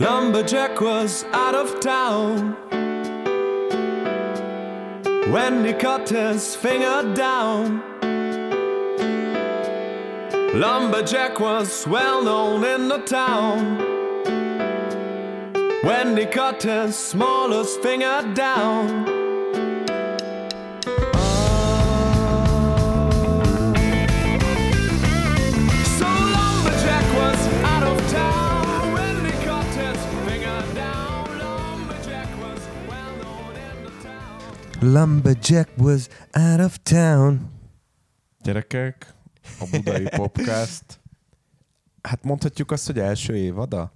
Lumberjack was out of town when he cut his finger down. Lumberjack was well known in the town when he cut his smallest finger down. Lumberjack was out of town. Gyerekek, a Budai Popcast. Hát mondhatjuk azt, hogy első évada?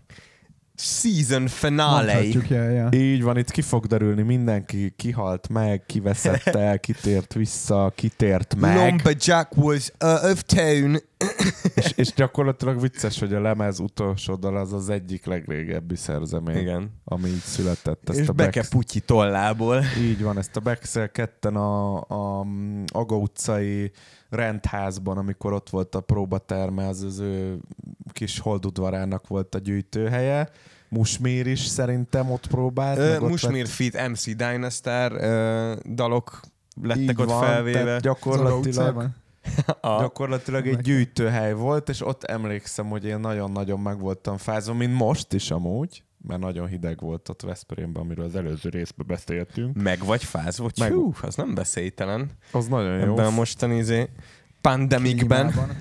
Season finale. Mondhatjuk, ja, ja. Így van, itt ki fog derülni, mindenki kihalt meg, kiveszett el, kitért vissza, kitért meg. Lumberjack was out of town. És, és gyakorlatilag vicces, hogy a lemez utolsó dal az az egyik legrégebbi szerzemény, Igen. ami így született. Ezt És a Beke Bex- Putyi tollából. Így van, ezt a Bexel ketten a, a Aga utcai rendházban, amikor ott volt a próbaterme, az az ő kis holdudvarának volt a gyűjtőhelye. Musmír is szerintem ott próbált. Ö, ott Musmir vett- Fit MC Dynastar ö, dalok lettek Így ott van, felvéve. gyakorlatilag? A, gyakorlatilag egy gyűjtőhely volt, és ott emlékszem, hogy én nagyon-nagyon meg voltam fázva, mint most is amúgy, mert nagyon hideg volt ott Veszprémben, amiről az előző részben beszéltünk. meg vagy fázva. Meg- Hú, az nem veszélytelen. Az nagyon jó. Ebben a mostani izé, pandemikben, Klímában.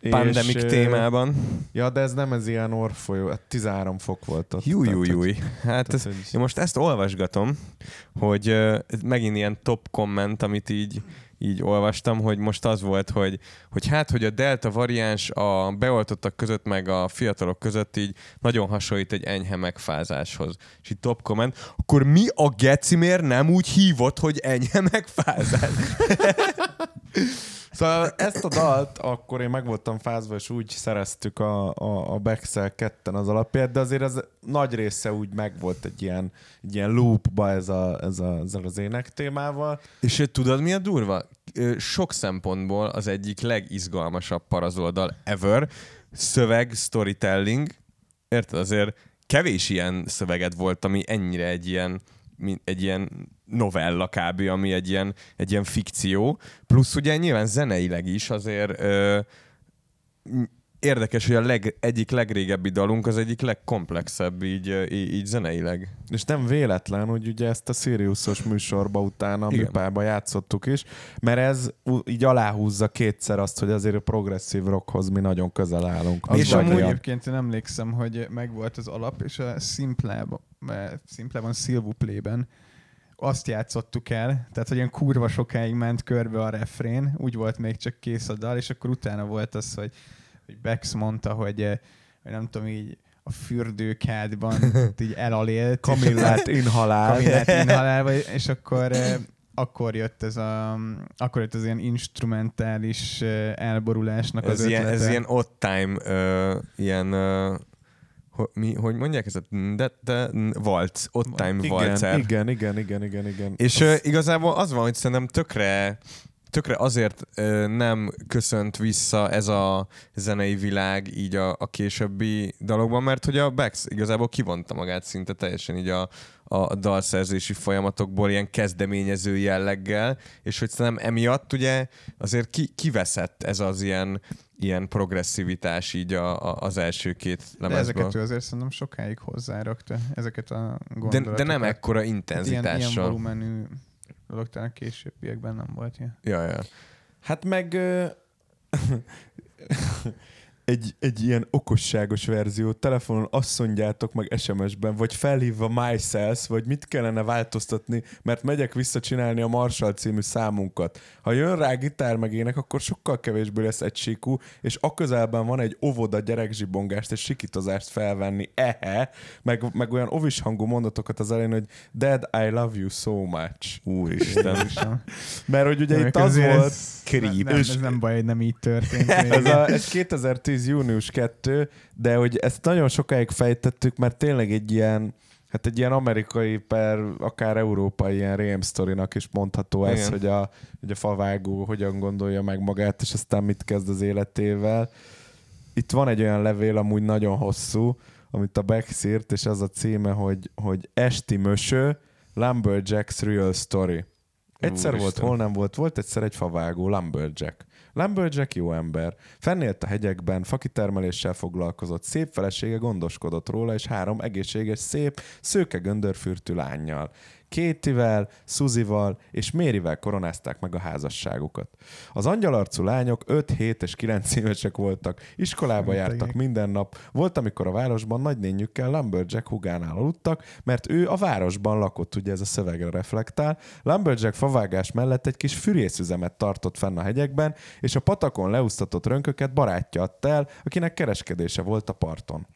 pandemik És, témában. Ja, de ez nem ez ilyen orfolyó, hát 13 fok volt ott. Júj, júj, júj. Hát ez, én most ezt olvasgatom, hogy uh, megint ilyen top komment, amit így így olvastam, hogy most az volt, hogy, hogy hát, hogy a delta variáns a beoltottak között, meg a fiatalok között így nagyon hasonlít egy enyhe megfázáshoz. És így top komment, akkor mi a gecimér nem úgy hívott, hogy enyhe megfázás? Szóval ezt a dalt akkor én meg voltam fázva, és úgy szereztük a, a, a Bexel ketten az alapját, de azért ez nagy része úgy megvolt egy ilyen, egy ilyen loopba ez a, ez a, ezzel az ének témával. És ö, tudod, mi a durva? Ö, Sok szempontból az egyik legizgalmasabb parazoldal ever. Szöveg, storytelling. Érted? Azért kevés ilyen szöveget volt, ami ennyire egy ilyen, egy ilyen novella kb., ami egy ilyen, egy ilyen fikció. Plusz ugye nyilván zeneileg is azért ö, érdekes, hogy a leg, egyik legrégebbi dalunk az egyik legkomplexebb így, így, így zeneileg. És nem véletlen, hogy ugye ezt a Siriusos műsorba utána műpába játszottuk is, mert ez így aláhúzza kétszer azt, hogy azért a progresszív rockhoz mi nagyon közel állunk. Az És amúgy amúgy- egyébként én emlékszem, hogy megvolt az alap, és a Simplában, Simplában Silvuplében azt játszottuk el, tehát hogy ilyen kurva sokáig ment körbe a refrén, úgy volt még csak kész a dal, és akkor utána volt az, hogy, hogy Bex mondta, hogy, eh, hogy nem tudom, így a fürdőkádban így elalélt. Kamillát inhalál. Kamillát inhalálva, és akkor eh, akkor jött ez a, akkor jött az ilyen instrumentális eh, elborulásnak az Ez ilyen, ötlete. ez ilyen odd time, ö, ilyen, ö, ho, mi, hogy mondják ezt? De, de, valc, odd time Igen, valcer. igen, igen, igen, igen, igen. És ö, igazából az van, hogy szerintem tökre tökre azért ö, nem köszönt vissza ez a zenei világ így a, a későbbi dalokban, mert hogy a Bex igazából kivonta magát szinte teljesen így a, a dalszerzési folyamatokból ilyen kezdeményező jelleggel, és hogy szerintem emiatt ugye azért ki, kiveszett ez az ilyen, ilyen progresszivitás így a, a, az első két De lemezből. ezeket ő azért szerintem sokáig hozzárakta, ezeket a De, gondolatokat. de nem ekkora Hát ilyen, intenzitással. ilyen volumenű dolog talán későbbiekben nem volt ilyen. Ja, ja. Hát meg egy, egy ilyen okosságos verzió. Telefonon azt mondjátok meg SMS-ben, vagy felhívva MySelf, vagy mit kellene változtatni, mert megyek visszacsinálni a Marshall című számunkat. Ha jön rá gitár meg ének, akkor sokkal kevésbé lesz egysíkú, és a közelben van egy óvoda gyerekzsibongást és sikitozást felvenni, ehe, meg, meg olyan ovis hangú mondatokat az elején, hogy Dad, I love you so much. Úristen. Mert hogy ugye Nem, itt az volt, ez- creep. Nem, ez nem baj, hogy nem így történt. ez, a, ez 2010. június 2, de hogy ezt nagyon sokáig fejtettük, mert tényleg egy ilyen Hát egy ilyen amerikai per, akár európai ilyen rém sztorinak is mondható ez, Igen. hogy a, hogy a favágó hogyan gondolja meg magát, és aztán mit kezd az életével. Itt van egy olyan levél, amúgy nagyon hosszú, amit a Bex írt, és az a címe, hogy, hogy Esti Möső, Lumberjack's Real Story. Egyszer volt, Úristen. hol nem volt, volt egyszer egy favágó, Lumberjack. Lumberjack jó ember. Fennélt a hegyekben, fakitermeléssel foglalkozott, szép felesége gondoskodott róla, és három egészséges, szép, szőke göndörfürtű lányjal. Kétivel, Suzival és Mérivel koronázták meg a házasságukat. Az angyalarcú lányok 5, 7 és 9 évesek voltak, iskolába Szegények. jártak minden nap. Volt, amikor a városban nagynényükkel Lumberjack hugánál aludtak, mert ő a városban lakott, ugye ez a szövegre reflektál. Lumberjack favágás mellett egy kis fűrészüzemet tartott fenn a hegyekben, és a patakon leúsztatott rönköket barátja adta el, akinek kereskedése volt a parton.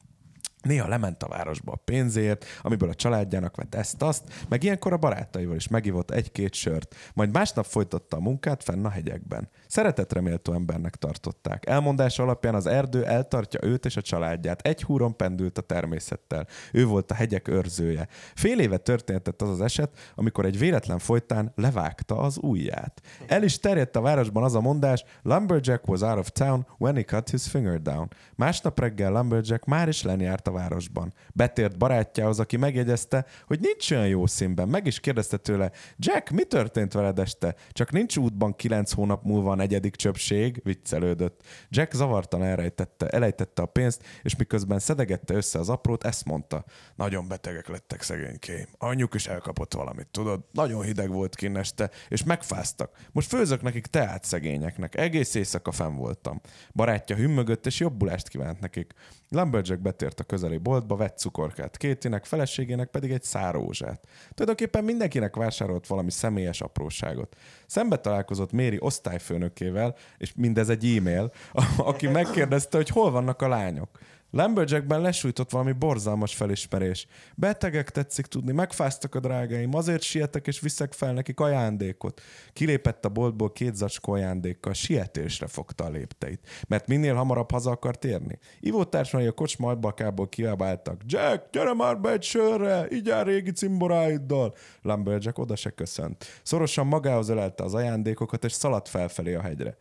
Néha lement a városba a pénzért, amiből a családjának vett ezt-azt, meg ilyenkor a barátaival is megivott egy-két sört, majd másnap folytatta a munkát fenn a hegyekben. Szeretetre méltó embernek tartották. Elmondása alapján az erdő eltartja őt és a családját. Egy húron pendült a természettel. Ő volt a hegyek őrzője. Fél éve történtett az az eset, amikor egy véletlen folytán levágta az ujját. El is terjedt a városban az a mondás, Lumberjack was out of town when he cut his finger down. Másnap reggel Lumberjack már is lenjárt a városban. Betért barátjához, aki megjegyezte, hogy nincs olyan jó színben. Meg is kérdezte tőle, Jack, mi történt veled este? Csak nincs útban kilenc hónap múlva a negyedik csöpség, viccelődött. Jack zavartan elrejtette, elejtette a pénzt, és miközben szedegette össze az aprót, ezt mondta. Nagyon betegek lettek szegénykéim. Anyjuk is elkapott valamit, tudod? Nagyon hideg volt kinn este, és megfáztak. Most főzök nekik teát szegényeknek. Egész éjszaka fenn voltam. Barátja hümmögött, és jobbulást kívánt nekik. Lumberjack betért a közeli boltba, vett cukorkát Kétinek, feleségének pedig egy szárózsát. Tulajdonképpen mindenkinek vásárolt valami személyes apróságot. Szembe találkozott Méri osztályfőnökével, és mindez egy e-mail, aki megkérdezte, hogy hol vannak a lányok. Lumberjackben lesújtott valami borzalmas felismerés. Betegek tetszik tudni, megfáztak a drágáim, azért sietek és viszek fel nekik ajándékot. Kilépett a boltból két zacskó ajándékkal, sietésre fogta a lépteit, mert minél hamarabb haza akart érni. Ivótársai a kocsma albakából kiabáltak. Jack, gyere már be egy sörre, így áll régi cimboráiddal. Lumberjack oda se köszönt. Szorosan magához ölelte az ajándékokat, és szaladt felfelé a hegyre.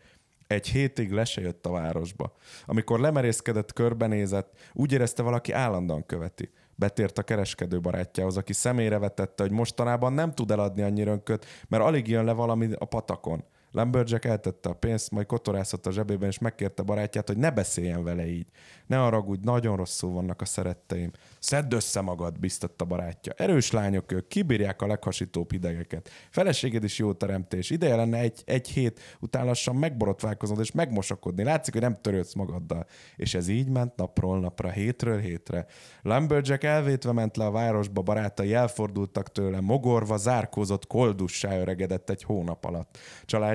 Egy hétig le se jött a városba. Amikor lemerészkedett, körbenézett, úgy érezte valaki állandóan követi. Betért a kereskedő barátjához, aki személyre vetette, hogy mostanában nem tud eladni annyi rönköt, mert alig jön le valami a patakon. Lumberjack eltette a pénzt, majd kotorászott a zsebében, és megkérte barátját, hogy ne beszéljen vele így. Ne haragudj, nagyon rosszul vannak a szeretteim. Szedd össze magad, biztatta barátja. Erős lányok ők, kibírják a leghasítóbb hidegeket. Feleséged is jó teremtés. Ideje lenne egy, egy hét után lassan megborotválkoznod és megmosakodni. Látszik, hogy nem törődsz magaddal. És ez így ment napról napra, hétről hétre. Lumberjack elvétve ment le a városba, barátai elfordultak tőle, mogorva, zárkózott, koldussá öregedett egy hónap alatt.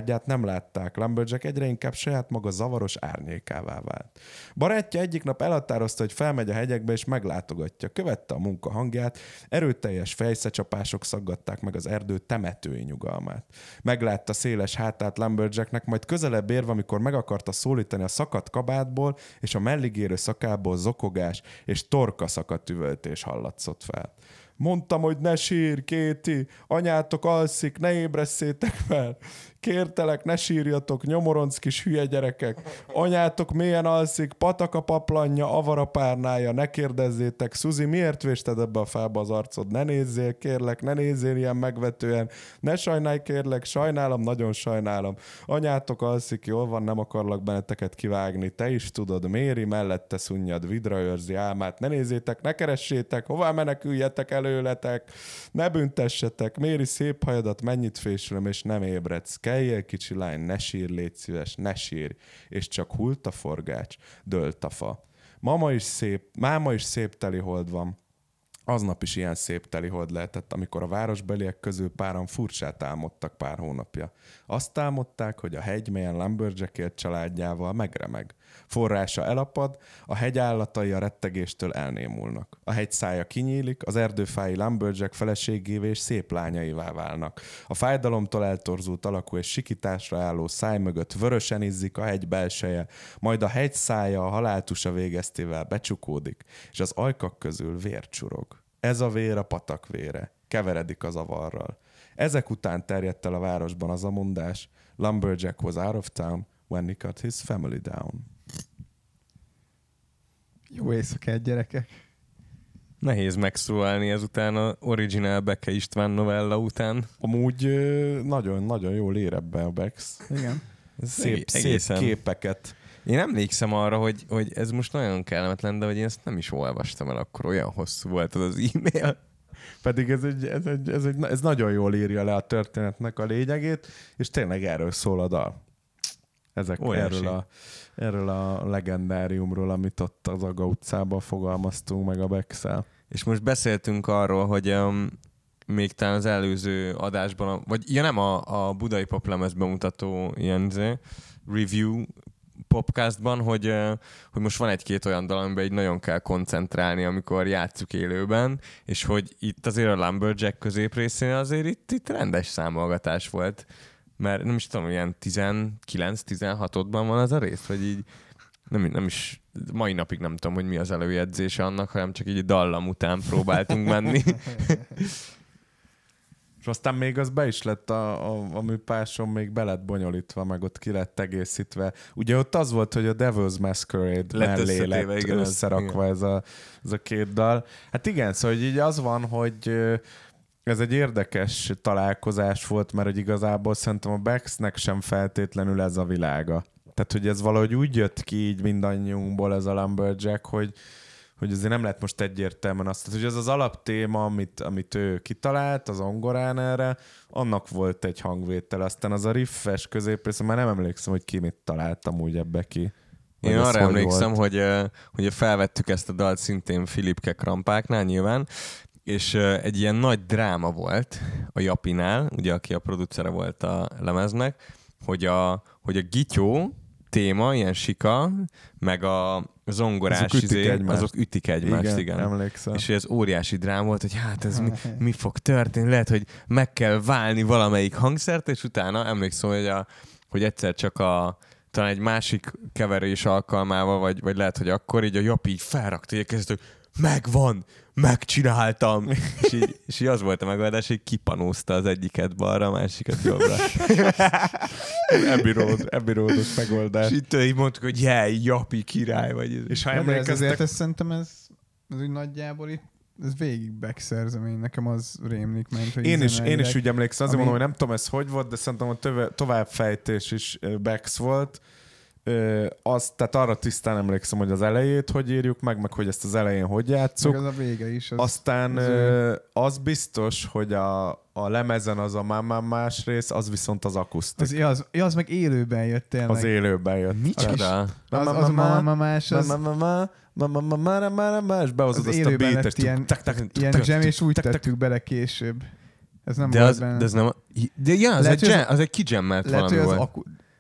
Családját nem látták, Lumberjack egyre inkább saját maga zavaros árnyékává vált. Barátja egyik nap elhatározta, hogy felmegy a hegyekbe és meglátogatja. Követte a munka hangját, erőteljes fejszecsapások szaggatták meg az erdő temetői nyugalmát. Meglátta széles hátát Lumberjacknek, majd közelebb érve, amikor meg akarta szólítani a szakadt kabátból és a melligérő szakából zokogás és torka szakadt üvöltés hallatszott fel. Mondtam, hogy ne sír, Kéti, anyátok alszik, ne ébresszétek fel. Kértelek, ne sírjatok, nyomoronc kis hülye gyerekek. Anyátok mélyen alszik, patak a paplanja, avar a párnája, ne kérdezzétek. Szuzi, miért vésted ebbe a fába az arcod? Ne nézzél, kérlek, ne nézzél ilyen megvetően. Ne sajnálj, kérlek, sajnálom, nagyon sajnálom. Anyátok alszik, jól van, nem akarlak benneteket kivágni. Te is tudod, Méri mellette szunnyad, vidra őrzi álmát. Ne nézzétek, ne keressétek, hová meneküljetek előletek. Ne büntessetek, Méri szép hajadat, mennyit fésülöm, és nem ébredsz. Keljél, kicsi lány, ne sír, légy szíves, ne sír. És csak hult a forgács, dőlt a fa. Mama is szép, máma is szép teli hold van. Aznap is ilyen szép telihold lehetett, amikor a városbeliek közül páran furcsát álmodtak pár hónapja. Azt álmodták, hogy a hegy, melyen Lumberjack élt családjával megremeg. Forrása elapad, a hegy állatai a rettegéstől elnémulnak. A hegy szája kinyílik, az erdőfái Lumberjack feleségévé és szép lányaivá válnak. A fájdalomtól eltorzult alakú és sikításra álló száj mögött vörösen izzik a hegy belseje, majd a hegy szája a haláltusa végeztével becsukódik, és az ajkak közül vér csurog. Ez a vér a patak vére. Keveredik az avarral. Ezek után terjedt el a városban az a mondás, Lumberjack was out of town when he cut his family down. Jó éjszakát, gyerekek. Nehéz megszólalni ezután a original Beke István novella után. Amúgy nagyon-nagyon jól ér ebbe a Bex. Igen. Szép, szép Egészen. képeket. Én emlékszem arra, hogy, hogy ez most nagyon kellemetlen, de hogy én ezt nem is olvastam el, akkor olyan hosszú volt az az e-mail. Pedig ez, egy, ez, egy, ez, egy, ez nagyon jól írja le a történetnek a lényegét, és tényleg erről szól a dal. Ezek Óriási. erről a, erről a legendáriumról, amit ott az Aga utcában fogalmaztunk meg a Bexel. És most beszéltünk arról, hogy um, még talán az előző adásban, vagy ja nem, a, a Budai Poplemez bemutató ilyen izé, review popcastban, hogy, hogy most van egy-két olyan dal, amiben így nagyon kell koncentrálni, amikor játszuk élőben, és hogy itt azért a Lumberjack középrészén azért itt, itt rendes számolgatás volt. Mert nem is tudom, ilyen 19-16-ban van az a rész, vagy így nem, nem is, mai napig nem tudom, hogy mi az előjegyzése annak, hanem csak így dallam után próbáltunk menni. És aztán még az be is lett a, a, a műpáson, még be lett bonyolítva, meg ott ki lett egészítve. Ugye ott az volt, hogy a Devil's Masquerade Lett mellé lett igen, összerakva ez a, ez a két dal. Hát igen, szóval így az van, hogy ez egy érdekes találkozás volt, mert hogy igazából szerintem a Bexnek sem feltétlenül ez a világa. Tehát, hogy ez valahogy úgy jött ki így mindannyiunkból ez a Lumberjack, hogy, hogy azért nem lehet most egyértelműen azt, tehát, hogy ez az alaptéma, amit, amit ő kitalált az ongorán erre, annak volt egy hangvétel. Aztán az a riffes középrész, már nem emlékszem, hogy ki mit találtam úgy ebbe ki. Vagy Én arra hogy emlékszem, volt. hogy, hogy felvettük ezt a dalt szintén Filipke krampáknál nyilván, és egy ilyen nagy dráma volt a Japinál, ugye aki a producere volt a lemeznek, hogy a, hogy a gityó téma, ilyen sika, meg a zongorás, Azok ütik izé, egymást. azok ütik egymást, igen. igen, emlékszem. És ez óriási drám volt, hogy hát ez mi, mi fog történni, lehet, hogy meg kell válni valamelyik hangszert, és utána emlékszem, hogy, a, hogy egyszer csak a talán egy másik keverés alkalmával, vagy, vagy lehet, hogy akkor így a Japi így felrakta, hogy megvan, megcsináltam. és, így, és így az volt a megoldás, hogy kipanózta az egyiket balra, a másikat jobbra. Abbey Road-os megoldás. és itt így mondtuk, hogy yeah, Japi király, vagy És ha Nem, de ez emlékeztek, szerintem ez, ez úgy nagyjából itt ez végig backszerzem, én nekem az rémlik ment, hogy Én is, én is úgy emlékszem, azért ami- mondom, hogy nem tudom ez hogy volt, de szerintem a töve, továbbfejtés is Bex volt. Ö, az, tehát arra tisztán emlékszem, hogy az elejét hogy írjuk meg, meg hogy ezt az elején hogy játszuk. Meg az a vége is. Az, Aztán az ö, az biztos, hogy a, a lemezen az a Mamma más rész, az viszont az akusztik. az, ja, az, ja, az meg élőben jött tényleg. Az élőben jött. Micsoda? az, az a mama más, az, És behozod az azt a lett ilyen, ilyen jam, és úgy tettük bele később. Ez nem De volt az, benne. de az nem... De ja, az, egy, jam, az egy kijammelt Lehet, valami az, volt.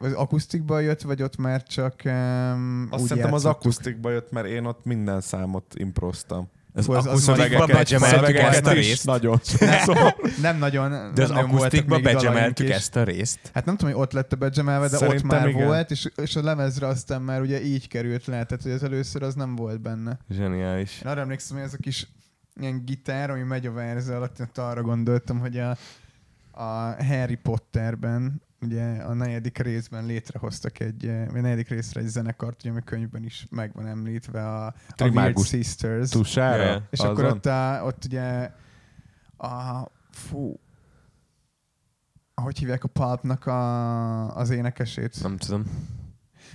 Az akusztikban jött, vagy ott már csak um, Azt úgy szerintem az akusztikba jött, mert én ott minden számot improztam. Az, az- az akusztikba szövegeket ezt a részt. Nagyon. Nem, nem nagyon, De az nem akusztikba is. ezt a részt. Hát nem tudom, hogy ott lett a begemelve, de Szerintem ott már igen. volt, és, és a lemezre aztán már ugye így került le, tehát hogy az először az nem volt benne. Zseniális. Én arra emlékszem, hogy ez a kis ilyen gitár, ami megy a verze alatt, arra gondoltam, hogy a, a Harry Potterben, ugye a negyedik részben létrehoztak egy, eh, vagy a negyedik részre egy zenekart, ugye ami könyvben is meg van említve, a, a Weird Sisters. Tusára? És Azon? akkor ott, a, ott ugye a, fú, ahogy hívják a Pulpnak a, az énekesét? Nem tudom.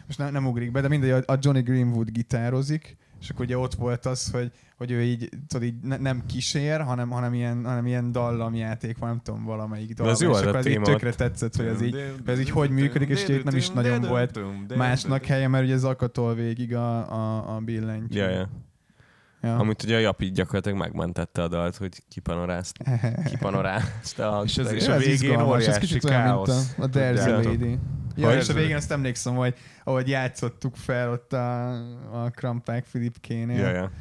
most nem, nem ugrik be, de mindegy, a Johnny Greenwood gitározik, és akkor ugye ott volt az, hogy, hogy ő így, tudod, így ne, nem kísér, hanem, hanem, ilyen, hanem ilyen dallamjáték van, nem tudom, valamelyik dallam. az jó és az akkor ez így tökre tetszett, hogy ez így, ez így hogy működik, és itt nem is nagyon volt másnak helye, mert ugye zakatol végig a, a, a billentyű. Ja, ja. Ja. Amit ugye a Japi gyakorlatilag megmentette a dalt, hogy kipanorázt, kipanorázta a És ez- és a ez végén ez óriási káosz. a, a. Lady. Ja, és a végén azt emlékszem, hogy ahogy játszottuk fel ott a, a Krampák Filipkénél. Ja, ja.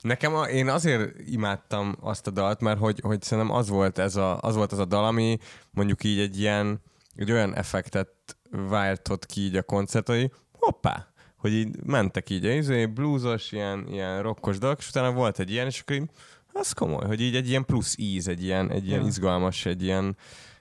Nekem a, én azért imádtam azt a dalt, mert hogy, hogy szerintem az volt, ez a, az volt az a dal, ami mondjuk így egy ilyen, egy olyan effektet váltott ki így a koncert, hogy hoppá, hogy így mentek így, izé, bluesos, ilyen, ilyen rockos dolgok, és utána volt egy ilyen, és akkor így, az komoly, hogy így egy ilyen plusz íz, egy ilyen, egy ilyen izgalmas, egy ilyen,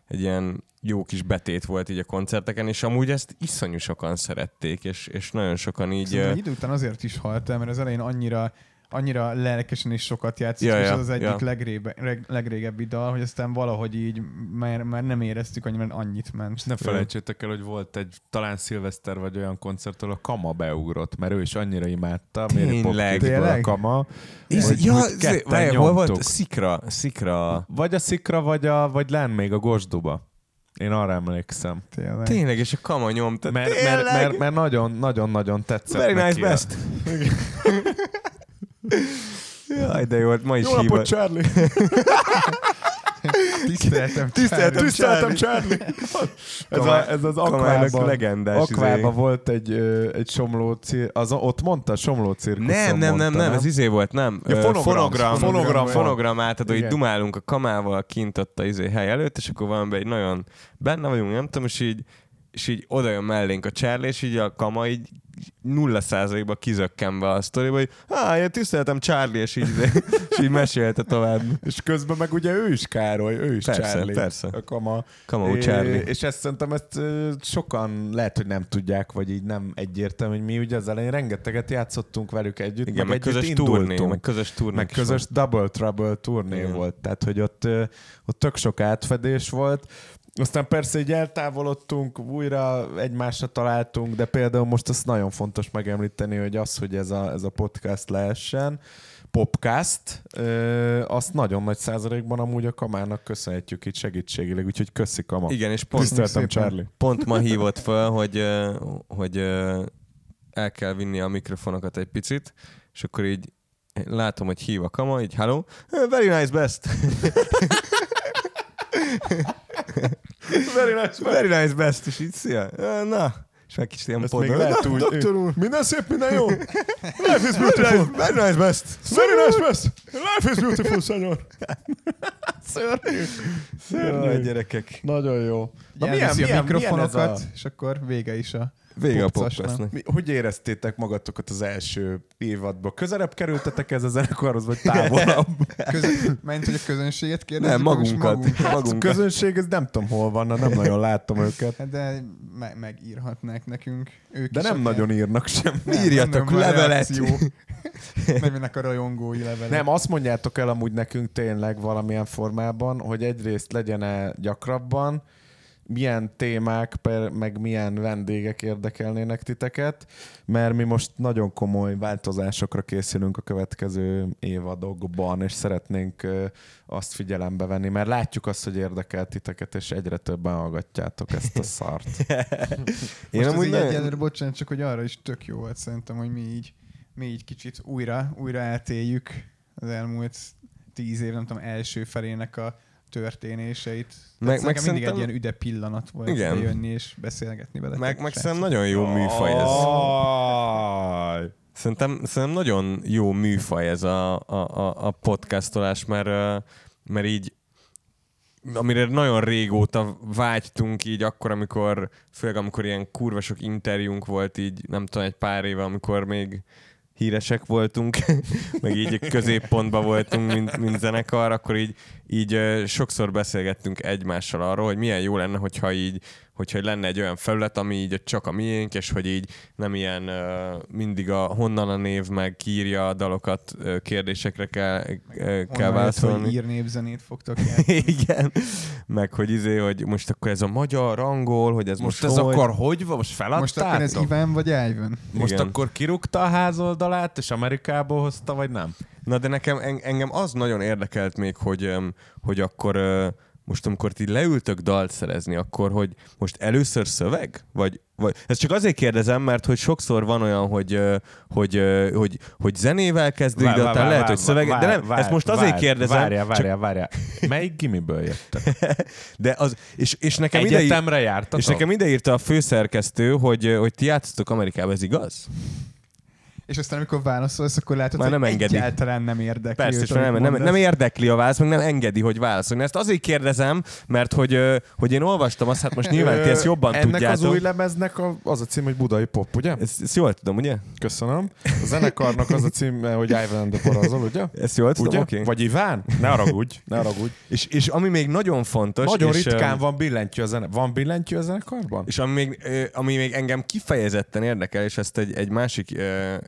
egy ilyen jó kis betét volt így a koncerteken, és amúgy ezt iszonyú sokan szerették, és, és nagyon sokan így... Szerintem egy idő után azért is halt el, mert az elején annyira annyira lelkesen is sokat játszott, Ja, és ja, az az egyik ja. legrébe, reg, legrégebbi dal, hogy aztán valahogy így már, már nem éreztük annyira, mert annyit ment. És ne felejtsétek el, hogy volt egy talán szilveszter vagy olyan koncert, ahol a Kama beugrott, mert ő is annyira imádta. Tényleg? A? Kama. Íz, hogy- ja, hogy zé- várj, hol volt? Szikra, szikra. Vagy a Szikra, vagy, a, vagy len még a Gosduba. Én arra emlékszem. Tényleg. Tényleg, és a kama nyomta. Mert, mert, Tényleg? mert, mert nagyon, nagyon, nagyon tetszett Very nice best. Jaj, de jó, volt, ma is Jó napot. Charlie! Tiszteltem. Tiszteltem, Tiszteltem, Charlie. Ez, a, ez az Akvában, legendás. Akvában izé. volt egy, ö, egy somló cir... az, ott mondta, somló cirkuszon Nem, nem, nem, nem, ez izé volt, nem. Ja, fonogram. fonogram, Fonogram fonogram, átadó, így dumálunk a kamával kint ott a izé hely előtt, és akkor van egy nagyon benne vagyunk, nem tudom, és így, és így oda jön mellénk a Charlie, és így a kama így nulla százalékba kizökkenve a sztoriba, hogy ah, én tiszteltem Charlie, és így, és így mesélte tovább. És közben meg ugye ő is Károly, ő is Persze, Charlie. persze. A kama. Kama É, Charlie. És ezt szerintem ezt sokan lehet, hogy nem tudják, vagy így nem egyértelmű, hogy mi ugye az elején rengeteget játszottunk velük együtt, Igen, meg együtt közös indultunk. turné, meg közös turné. meg közös Double Trouble turné Igen. volt, tehát hogy ott, ott tök sok átfedés volt. Aztán persze így eltávolodtunk, újra egymásra találtunk, de például most azt nagyon fontos megemlíteni, hogy az, hogy ez a, ez a podcast lehessen, popcast, ö, azt nagyon nagy százalékban amúgy a Kamának köszönhetjük itt segítségileg, úgyhogy köszi Kama. Igen, és pont, Tiszteltem. Charlie. pont ma hívott fel, hogy, hogy el kell vinni a mikrofonokat egy picit, és akkor így látom, hogy hív a kama, így hello, very nice best. very nice, very nice best, és szia, "Ö, na, és meg kicsit ilyen podol. lehet Na, úgy. Doktor úr, Minden szép, minden jó. Life is beautiful. very nice best. Very nice best. Life is beautiful, senyor. Szörnyű. Jaj, gyerekek. Nagyon jó. Na, Elviszi a mikrofonokat, milyen a... és akkor vége is a Vége a. Mi, hogy éreztétek magatokat az első évadban? Közelebb kerültetek ez a zenekarhoz, vagy távolabb? Közön, ment, hogy a közönséget kérdezzük, Nem, magunkat. magunkat. a magunkat. közönség, ez nem tudom hol van, nem nagyon látom őket. Hát De me- megírhatnák nekünk. Ők De is nem akár. nagyon írnak sem. Nem, Írjatok nem, van levelet. nem jönnek a rajongói levelek. Nem, azt mondjátok el amúgy nekünk tényleg valamilyen formában, hogy egyrészt legyen-e gyakrabban, milyen témák, per, meg milyen vendégek érdekelnének titeket, mert mi most nagyon komoly változásokra készülünk a következő évadokban, és szeretnénk azt figyelembe venni, mert látjuk azt, hogy érdekel titeket, és egyre többen hallgatjátok ezt a szart. Én Most amúgy így nagyon- egyelőre, bocsánat, csak hogy arra is tök jó volt szerintem, hogy mi így, mi így kicsit újra, újra eltéljük az elmúlt tíz év, nem tudom, első felének a történéseit. Meg- Meg, meg mindig szerintem- egy ilyen üde pillanat volt Igen. jönni és beszélgetni vele. Meg, meg szerintem nagyon jó műfaj ez. Szerintem, szerintem nagyon jó műfaj ez a, a, a, a podcastolás, mert, mert így amire nagyon régóta vágytunk így akkor, amikor, főleg amikor ilyen kurva sok interjúnk volt így, nem tudom, egy pár éve, amikor még híresek voltunk, meg így középpontban voltunk, mint, mint zenekar, akkor így, így sokszor beszélgettünk egymással arról, hogy milyen jó lenne, hogyha így hogyha lenne egy olyan felület, ami így csak a miénk, és hogy így nem ilyen mindig a honnan a név, meg kiírja a dalokat, kérdésekre kell, ö, kell válaszolni. hogy ír népzenét fogtok játszani. Igen. Meg hogy izé, hogy most akkor ez a magyar angol, hogy ez most, Most ez hogy... akkor hogy van? Most feladtátok? Most akkor ez Iván vagy Ivan? Most Igen. akkor kirúgta a házoldalát, és Amerikából hozta, vagy nem? Na de nekem en- engem az nagyon érdekelt még, hogy, hogy akkor most amikor ti leültök dalt szerezni, akkor hogy most először szöveg? Vagy, vagy ezt csak azért kérdezem, mert hogy sokszor van olyan, hogy, hogy, hogy, hogy zenével kezdődik, de aztán lehet, hogy szöveg, de nem, ezt most azért kérdezem, Várjál, várjál, várjál. Melyik gimiből jöttek? de az, és, és nekem ide, Egyetemre jártatok? és nekem ide írta a főszerkesztő, hogy, hogy ti játszotok Amerikában, ez igaz? És aztán, amikor válaszolsz, akkor látod, Már hogy nem engedi. egyáltalán nem érdekli. Persze, őt, és nem, nem, nem érdekli a válasz, meg nem engedi, hogy válaszolni. Ezt azért kérdezem, mert hogy, hogy én olvastam azt, hát most nyilván ti ezt jobban Ennek tudjátok. az új lemeznek a, az a cím, hogy Budai Pop, ugye? Ezt, ezt jól tudom, ugye? Köszönöm. A zenekarnak az a címe, hogy Ivan and the Parazol, ugye? Ezt jól tudom, Ugye? oké. Vagy Iván? Ne haragudj, ne haragudj. És, és ami még nagyon fontos, Nagyon és, ritkán van billentyű a zene. Van billentyű a zenekarban? És ami még, ami még engem kifejezetten érdekel, és ezt egy, egy másik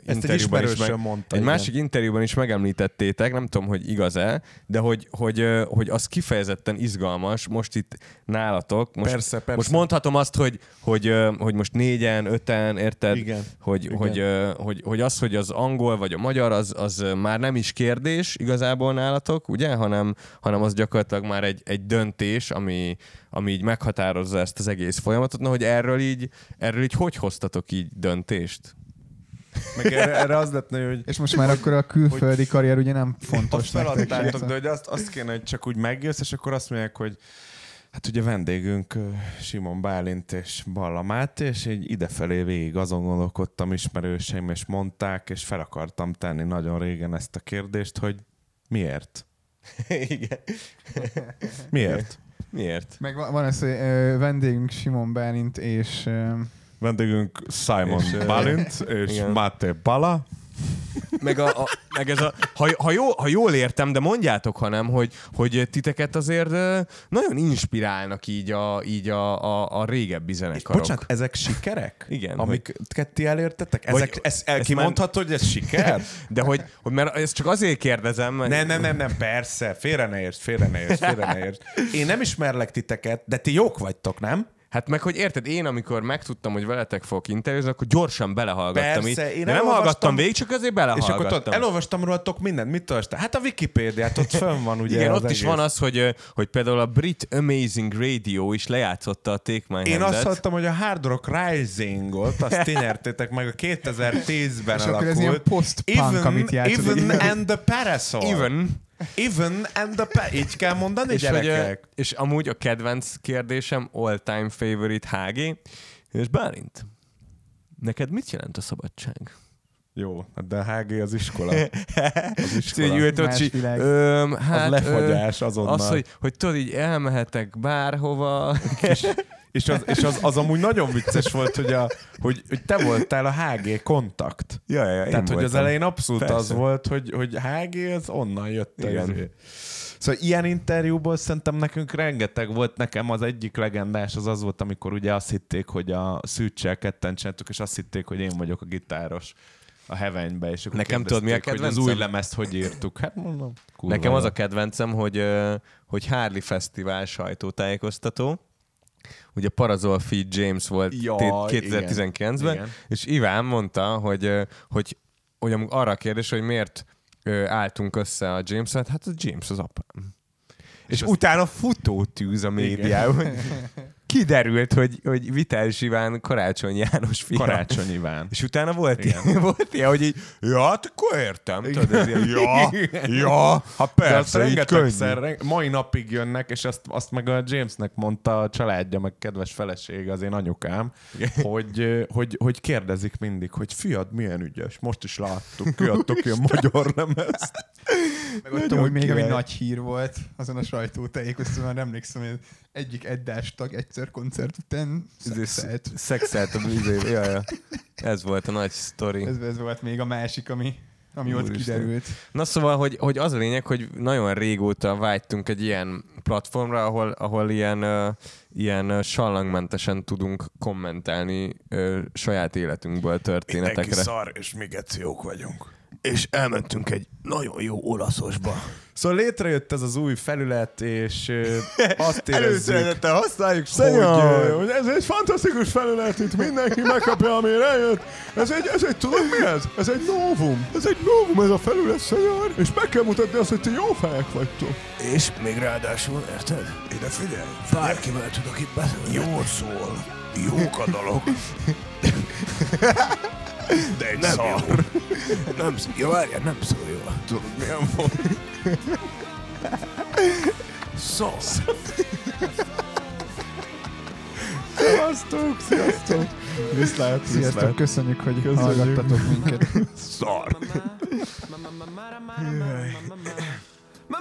Ezt egy ismerősöm meg, mondta. egy igen. másik interjúban is megemlítettétek, nem tudom, hogy igaz-e, de hogy, hogy, hogy az kifejezetten izgalmas most itt nálatok. Most, Persze, persze. most mondhatom azt, hogy, hogy, hogy most négyen, öten, érted? Igen. Hogy, Igen. Hogy, hogy, hogy az, hogy az angol vagy a magyar, az, az már nem is kérdés igazából nálatok, ugye? Hanem, hanem az gyakorlatilag már egy, egy döntés, ami, ami így meghatározza ezt az egész folyamatot. Na, hogy erről így, erről így hogy hoztatok így döntést? Meg erre, erre az lehetne, hogy És most már akkor a külföldi karrier ugye nem azt fontos feladtátok, de hogy azt, azt kéne, hogy csak úgy megjössz, és akkor azt mondják, hogy hát ugye vendégünk Simon Bálint és Balla Máté, és így idefelé végig azon gondolkodtam ismerőseim, és mondták, és fel akartam tenni nagyon régen ezt a kérdést, hogy miért? Igen. Miért? Miért? Meg van, ez, hogy vendégünk Simon Bálint és ö, Vendégünk Simon És, ö, Bálint és igen. Máté Bala. Meg, a, a, meg ez a, ha, ha, jó, ha jól értem, de mondjátok, ha nem, hogy, hogy titeket azért nagyon inspirálnak így a, így a, a, a régebbi zenekarok. Bocsánat, ezek sikerek? Igen, Amiket ti elértetek? Vagy- Ezek, ez, el, ezt kimondhatod, hogy ez siker? De hogy, hogy mert ezt csak azért kérdezem, mert... Nem, nem, nem, nem, persze, félre ne értsd, félre ne értsd, félre ne értsd. Én nem ismerlek titeket, de ti jók vagytok, nem? Hát meg, hogy érted, én amikor megtudtam, hogy veletek fogok interjúzni, akkor gyorsan belehallgattam Persze, így. én De nem hallgattam végig, csak azért És belehallgattam. akkor tudod, elolvastam rólatok mindent, mit olvastál? Hát a Wikipédiát, ott fönn van ugye Igen, ott is egész. van az, hogy, hogy például a Brit Amazing Radio is lejátszotta a Take My Én azt hallottam, hogy a Hard Rock Rising-ot, azt ti nyertétek meg a 2010-ben És akkor alakult. ez ilyen post-punk, amit játszott. Even and the Parasol. Even. Even and the pa- Így kell mondani, És, hogy, és amúgy a kedvenc kérdésem, all-time favorite HG, és Bálint, neked mit jelent a szabadság? Jó, hát de a HG az iskola. Az És így iskola. ült ott, öm, hát, Az lefagyás azonnal. Az, hogy, hogy tudod, így elmehetek bárhova. És, az, és az, az amúgy nagyon vicces volt, hogy, a, hogy, hogy te voltál a HG kontakt. ja, ja, én Tehát, hogy az voltam. elején abszolút Persze. az volt, hogy, hogy HG az onnan jött. Igen. Ez. Szóval ilyen interjúból szerintem nekünk rengeteg volt. Nekem az egyik legendás az az volt, amikor ugye azt hitték, hogy a szűcsel ketten csináltuk, és azt hitték, hogy én vagyok a gitáros a Heavenbe, és akkor Nekem tudod, mi a hogy az kedvencem? új lemezt hogy írtuk. Hát mondom, kurva Nekem az a kedvencem, hogy, hogy Harley Fesztivál sajtótájékoztató. Ugye Parazol Feed James volt Jaj, té- 2019-ben, igen. és Iván mondta, hogy, hogy, hogy arra a kérdés, hogy miért álltunk össze a james hát a James az apám. És, azt- utána futótűz a médiában. Kiderült, hogy, hogy Vitális Iván Karácsony János fia. Karácsony Iván. És utána volt ilyen, volt ilyen, hogy így, ja, hát akkor értem. Tudod, ez ilyen, ja, ja, hát azt persze, így könnyű. mai napig jönnek, és azt, azt meg a Jamesnek mondta a családja, meg kedves felesége, az én anyukám, hogy, hogy, hogy kérdezik mindig, hogy fiad milyen ügyes, most is láttuk, kiadtok ilyen magyar lemezt. Meg ott amúgy még, ami nagy hír volt azon a sajtótájékoztatón, emlékszem, hogy egyik eddás tag egyszer koncert után szexelt. Szexelt a izé, ja, ja. Ez volt a nagy sztori. Ez, ez volt még a másik, ami, ami ott Úristen. kiderült. Na szóval, hogy, hogy az a lényeg, hogy nagyon régóta vágytunk egy ilyen platformra, ahol, ahol ilyen, uh, ilyen uh, sallangmentesen tudunk kommentálni uh, saját életünkből történetekre. szar, és mi geciók vagyunk. És elmentünk egy nagyon jó olaszosba. Szóval létrejött ez az új felület, és azt érezzük, használjuk, hogy, ö, hogy ez egy fantasztikus felület, itt mindenki megkapja, amire eljött. Ez egy, ez egy, tudod mi ez? Ez egy novum. Ez egy novum, ez a felület, szenyor. És meg kell mutatni azt, hogy ti jó fejek vagytok. És még ráadásul, érted? Ide figyelj. Bárkivel tudok itt beszélni. Jól szól. Jók a dalok. De egy Nem szar. jó. Nem, jó, várjál, nem szól jól. Tudod, milyen volt? Szól. Sziasztok, sziasztok. Viszlát, Sziasztok, viszlát. köszönjük, hogy Köszönjük. hallgattatok minket. Szar. Ma